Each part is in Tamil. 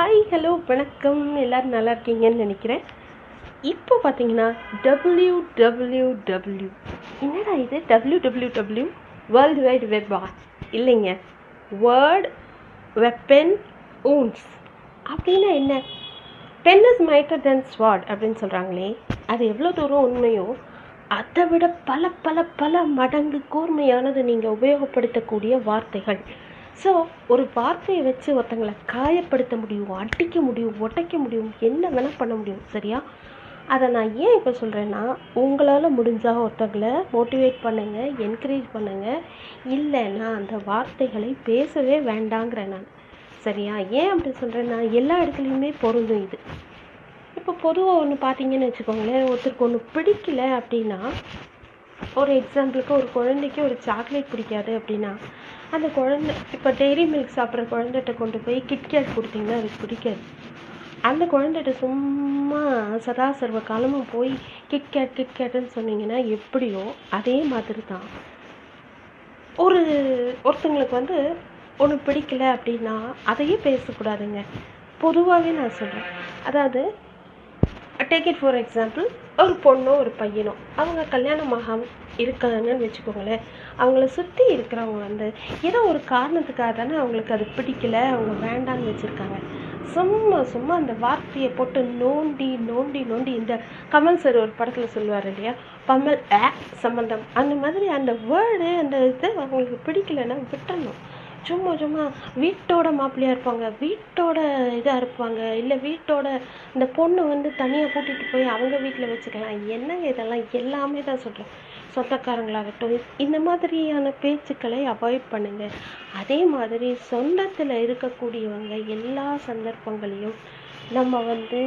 ஹாய் ஹலோ வணக்கம். எல்லோரும் நல்லா இருக்கீங்கன்னு நினைக்கிறேன். இப்போ பார்த்தீங்கன்னா டபிள்யூ டபிள்யூ டபிள்யூ என்னடா இது? W W W world wide வெப்பா இல்லைங்க. வேர்ட் வெப்பன் ஊன்ஸ் அப்படின்னா என்ன? பென் இஸ் மைட்டர் தென் ஸ்வாட் அப்படின்னு சொல்கிறாங்களே அது எவ்வளோ தூரம் உண்மையோ அதை விட பல பல பல மடங்கு கூர்மையானது நீங்கள் உபயோகப்படுத்தக்கூடிய வார்த்தைகள். ஸோ ஒரு வார்த்தையை வச்சு ஒருத்தங்களை காயப்படுத்த முடியும் அடிக்க முடியும் உடைக்க முடியும் என்ன வேணால் பண்ண முடியும் சரியா? அதை நான் ஏன் இப்போ சொல்கிறேன்னா உங்களால் முடிஞ்சால் ஒருத்தங்களை மோட்டிவேட் பண்ணுங்கள் என்கரேஜ் பண்ணுங்கள் இல்லை நான் அந்த வார்த்தைகளை பேசவே வேண்டாங்கிறேன் நான். சரியா? ஏன் அப்படி சொல்கிறேன்னா எல்லா இடத்துலையுமே பொருந்தும் இது. இப்போ பொதுவாக ஒன்று பார்த்தீங்கன்னு வச்சுக்கோங்களேன் ஒருத்தருக்கு ஒன்று பிடிக்கல அப்படின்னா ஒரு எக்ஸாம்பிளுக்கு ஒரு குழந்தைக்கு ஒரு சாக்லேட் பிடிக்காது அப்படின்னா அந்த குழந்தை இப்போ டெய்ரி மில்க் சாப்பிட்ற குழந்தைகிட்ட கொண்டு போய் கிட்கேட் கொடுத்தீங்கன்னா அது பிடிக்காது. அந்த குழந்தைகிட்ட சும்மா சதா சர்வ காலமும் போய் கிட்கேட் கிட்கேட்டுன்னு சொன்னீங்கன்னா எப்படியோ அதே மாதிரி தான் ஒரு ஒருத்தங்களுக்கு வந்து ஒன்று பிடிக்கல அப்படின்னா அதையே பேசக்கூடாதுங்க. பொதுவாகவே நான் சொல்கிறேன் அதாவது டேக் இட் ஃபார் எக்ஸாம்பிள் ஒரு பொண்ணோ ஒரு பையனோ அவங்க கல்யாணம் ஆகாம இருக்காங்கன்னு வச்சுக்கோங்களேன். அவங்கள சுற்றி இருக்கிறவங்க வந்து ஏதோ ஒரு காரணத்துக்காக தானே அவங்களுக்கு அது பிடிக்கல அவங்க வேண்டான்னு வச்சுருக்காங்க. சும்மா சும்மா அந்த வார்த்தையை போட்டு நோண்டி நோண்டி நோண்டி இந்த கமல் சார் ஒரு படத்தில் சொல்லுவார் இல்லையா? பமல் ஆ சம்மந்தம் அந்த மாதிரி அந்த வேர்டு அந்த இது அவங்களுக்கு பிடிக்கலன்னா விட்டுறணும். சும்மா சும்மா வீட்டோட மாப்பிள்ளையாக இருப்பாங்க. வீட்டோட இதாக இருப்பாங்க. இல்லை வீட்டோட இந்த பொண்ணு வந்து தனியாக கூட்டிகிட்டு போய் அவங்க வீட்டில் வச்சுக்கலாம். என்னங்க இதெல்லாம்? எல்லாமே தான் சொல்கிறேன் சொந்தக்காரங்களாகட்டும் இந்த மாதிரியான பேச்சுக்களை அவாய்ட் பண்ணுங்கள் அதே மாதிரி சொந்தத்தில் இருக்கக்கூடியவங்க எல்லா சந்தர்ப்பங்களையும் நம்ம வந்து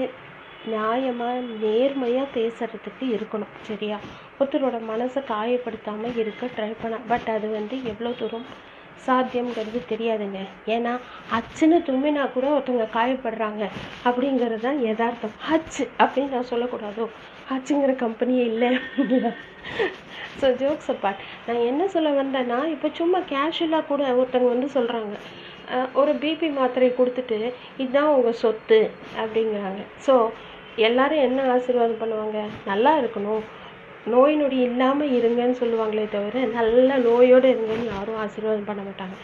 நியாயமாக நேர்மையாக பேசுகிறதுக்கு இருக்கணும். சரியா? ஒருத்தரோட மனசை காயப்படுத்தாமல் இருக்க ட்ரை பண்ண. பட் அது வந்து எவ்வளோ தூரம் சாத்தியம்ங்கிறது தெரியாதுங்க. ஏன்னா அச்சுன்னு தும்மினா கூட ஒருத்தவங்க காயப்படுறாங்க அப்படிங்கிறது தான் யதார்த்தம். அச்சு அப்படின்னு நான் சொல்லக்கூடாதோ? அச்சுங்கிற கம்பெனியே இல்லை. ஸோ ஜோக்ஸ் அப்பார்ட் நான் என்ன சொல்ல வந்தேன்னா இப்போ சும்மா கேஷுவலாக கூட ஒருத்தவங்க வந்து சொல்கிறாங்க ஒரு பிபி மாத்திரை கொடுத்துட்டு இதுதான் உங்கள் சொத்து அப்படிங்கிறாங்க. ஸோ எல்லாரும் என்ன ஆசீர்வாதம் பண்ணுவாங்க? நல்லா இருக்கணும். நோய் நொடி இல்லாமல் இருங்கன்னு சொல்லுவாங்களே தவிர நல்ல நோயோடு இருங்கன்னு யாரும் ஆசீர்வாதம் பண்ண மாட்டாங்க.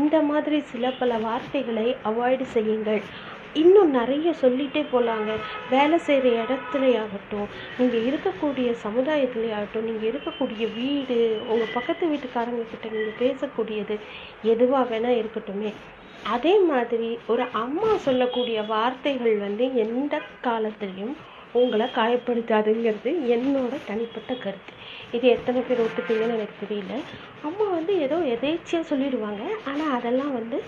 இந்த மாதிரி சில பல வார்த்தைகளை அவாய்டு செய்யுங்கள். இன்னும் நிறைய சொல்லிகிட்டே போகலாங்க வேலை செய்கிற இடத்துலையாகட்டும் நீங்கள் இருக்கக்கூடிய சமுதாயத்துலேயாகட்டும் நீங்கள் இருக்கக்கூடிய வீடு உங்கள் பக்கத்து வீட்டுக்காரங்கக்கிட்ட நீங்கள் பேசக்கூடியது எதுவாக வேணால் இருக்கட்டுமே. அதே மாதிரி ஒரு அம்மா சொல்லக்கூடிய வார்த்தைகள் வந்து எந்த காலத்துலேயும் உங்களை காயப்படுத்தாதுங்கிறது என்னோட தனிப்பட்ட கருத்து. இது எத்தனை பேர் ஒத்துப்பீங்கன்னு எனக்கு தெரியல. அம்மா வந்து ஏதோ எதேச்சியாக சொல்லிடுவாங்க. ஆனால் அதெல்லாம் வந்து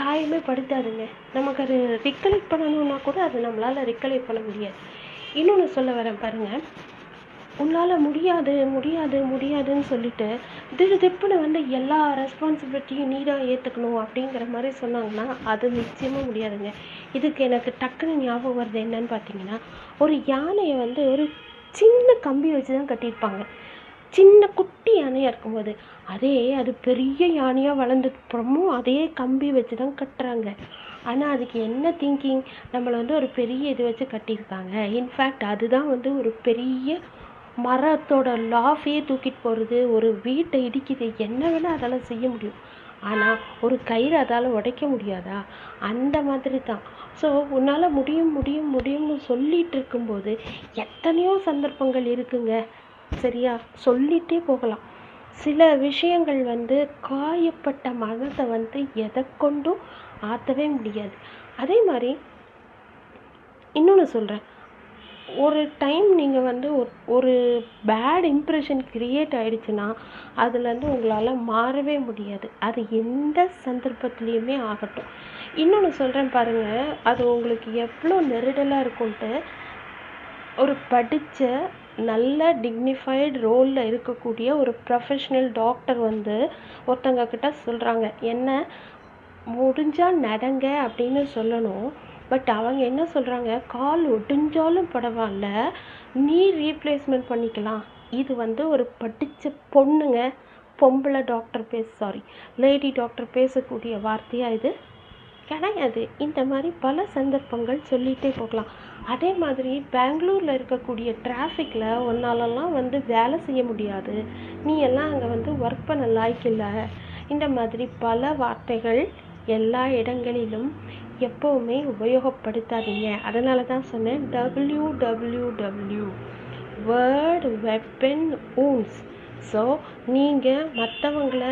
காயமே படுத்தாதுங்க. நமக்கு அது ரிக்கலெக்ட் பண்ணணும்னா கூட அது நம்மளால் ரிக்கலெக்ட் பண்ண முடியாது. இன்னொன்று சொல்ல வரேன் பாருங்கள் உன்னால் முடியாது முடியாது முடியாதுன்னு சொல்லிட்டு திடு திப்புன்னு வந்து எல்லா ரெஸ்பான்சிபிலிட்டியும் நீ தான் ஏற்றுக்கணும் அப்படிங்கிற மாதிரி சொன்னாங்கன்னா அது நிச்சயமாக முடியாதுங்க. இதுக்கு எனக்கு டக்குன்னு ஞாபகம் வருது என்னன்னு பார்த்தீங்கன்னா ஒரு யானையை வந்து ஒரு சின்ன கம்பி வச்சு தான் கட்டியிருப்பாங்க. சின்ன குட்டி யானையாக இருக்கும்போது அதே அது பெரிய யானையாக வளர்ந்ததுக்கப்புறமும் அதே கம்பி வச்சு தான் கட்டுறாங்க. ஆனால் அதுக்கு என்ன திங்கிங் நம்மளை வந்து ஒரு பெரிய இது வச்சு கட்டியிருக்காங்க. இன்ஃபேக்ட் அதுதான் வந்து ஒரு பெரிய மரத்தோட லாஃபையே தூக்கிட்டு போகிறது ஒரு வீட்டை இடிக்குது என்ன வேணால் அதால் செய்ய முடியும். ஆனால் ஒரு கயிறு அதால் உடைக்க முடியாதா? அந்த மாதிரி தான் ஸோ உன்னால் முடியும் முடியும் முடியும்னு சொல்லிகிட்டு இருக்கும்போது எத்தனையோ சந்தர்ப்பங்கள் இருக்குங்க. சரியா? சொல்லிகிட்டே போகலாம். சில விஷயங்கள் வந்து காயப்பட்ட மனதை வந்து எதை கொண்டும் ஆற்றவே முடியாது. அதே மாதிரி இன்னொன்று சொல்கிறேன் ஒரு டைம் நீங்கள் வந்து ஒரு பேட் இம்ப்ரெஷன் க்ரியேட் ஆகிடுச்சுன்னா அதுலேருந்து உங்களால் மாறவே முடியாது. அது எந்த சந்தர்ப்பத்துலேயுமே ஆகட்டும். இன்னொன்று சொல்கிறேன் பாருங்கள் அது உங்களுக்கு எவ்வளோ நெருடலாக இருக்கும்ன்ட்டு ஒரு படித்த நல்ல டிக்னிஃபைடு ரோலில் இருக்கக்கூடிய ஒரு ப்ரொஃபஷ்னல் டாக்டர் வந்து ஒருத்தங்க கிட்ட சொல்கிறாங்க என்ன முடிஞ்சால் நடங்க அப்படின்னு சொல்லணும். பட் அவங்க என்ன சொல்கிறாங்க கால் ஒடிஞ்சாலும் பரவாயில்ல. நீ ரீப்ளேஸ்மெண்ட் பண்ணிக்கலாம். இது வந்து ஒரு படித்த பொண்ணுங்க பொம்பளை டாக்டர் பேச சாரி லேடி டாக்டர் பேசக்கூடிய வார்த்தையாக இது? கிடையாது. இந்த மாதிரி பல சந்தர்ப்பங்கள் சொல்லிகிட்டே போகலாம். அதே மாதிரி பெங்களூரில் இருக்கக்கூடிய டிராஃபிக்கில் ஒன்னாலெல்லாம் வந்து வேலை செய்ய முடியாது. நீ எல்லாம் அங்கே வந்து ஒர்க் பண்ண லாய்க்கில்லை. இந்த மாதிரி பல வார்த்தைகள் எல்லா இடங்களிலும் எப்போவுமே உபயோகப்படுத்தாதீங்க. அதனால தான் சொன்னேன் W W W word weapon wounds so நீங்கள் மற்றவங்கள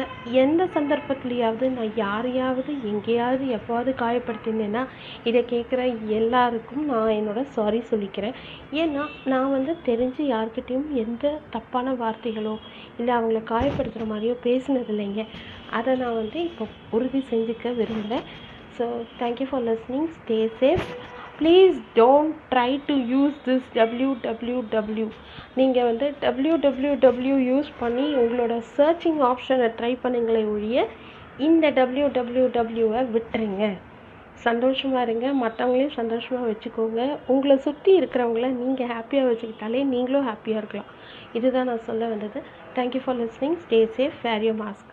எந்த சந்தர்ப்பத்துலையாவது நான் யாரையாவது எங்கேயாவது எப்போவாவது காயப்படுத்தினேன்னா இதை கேட்குற எல்லாருக்கும் நான் என்னோட சாரி சொல்லிக்கிறேன். ஏன்னா நான் வந்து தெரிஞ்சு யார்கிட்டேயும் எந்த தப்பான வார்த்தைகளோ இல்லை அவங்கள காயப்படுத்துகிற மாதிரியோ பேசினதில்லைங்க. அதை நான் வந்து இப்போ உறுதி செஞ்சுக்க விரும்புகிறேன் so thank you for listening stay safe please don't try to use this W W W நீங்கள் வந்து டபிள்யூ டபிள்யூ டபிள்யூ யூஸ் பண்ணி உங்களோட சர்ச்சிங் ஆப்ஷனை ட்ரை பண்ணுங்களே ஒழிய இந்த டபிள்யூ டபிள்யூ டபிள்யூவை விட்டுருங்க. சந்தோஷமாக இருங்க. மற்றவங்களையும் சந்தோஷமாக வச்சுக்கோங்க. உங்களை சுற்றி இருக்கிறவங்கள நீங்கள் ஹாப்பியாக வச்சுக்கிட்டாலே நீங்களும் ஹாப்பியாக இருக்கலாம். இதுதான் நான் சொல்ல வந்தது. Thank you for listening stay safe wear you mask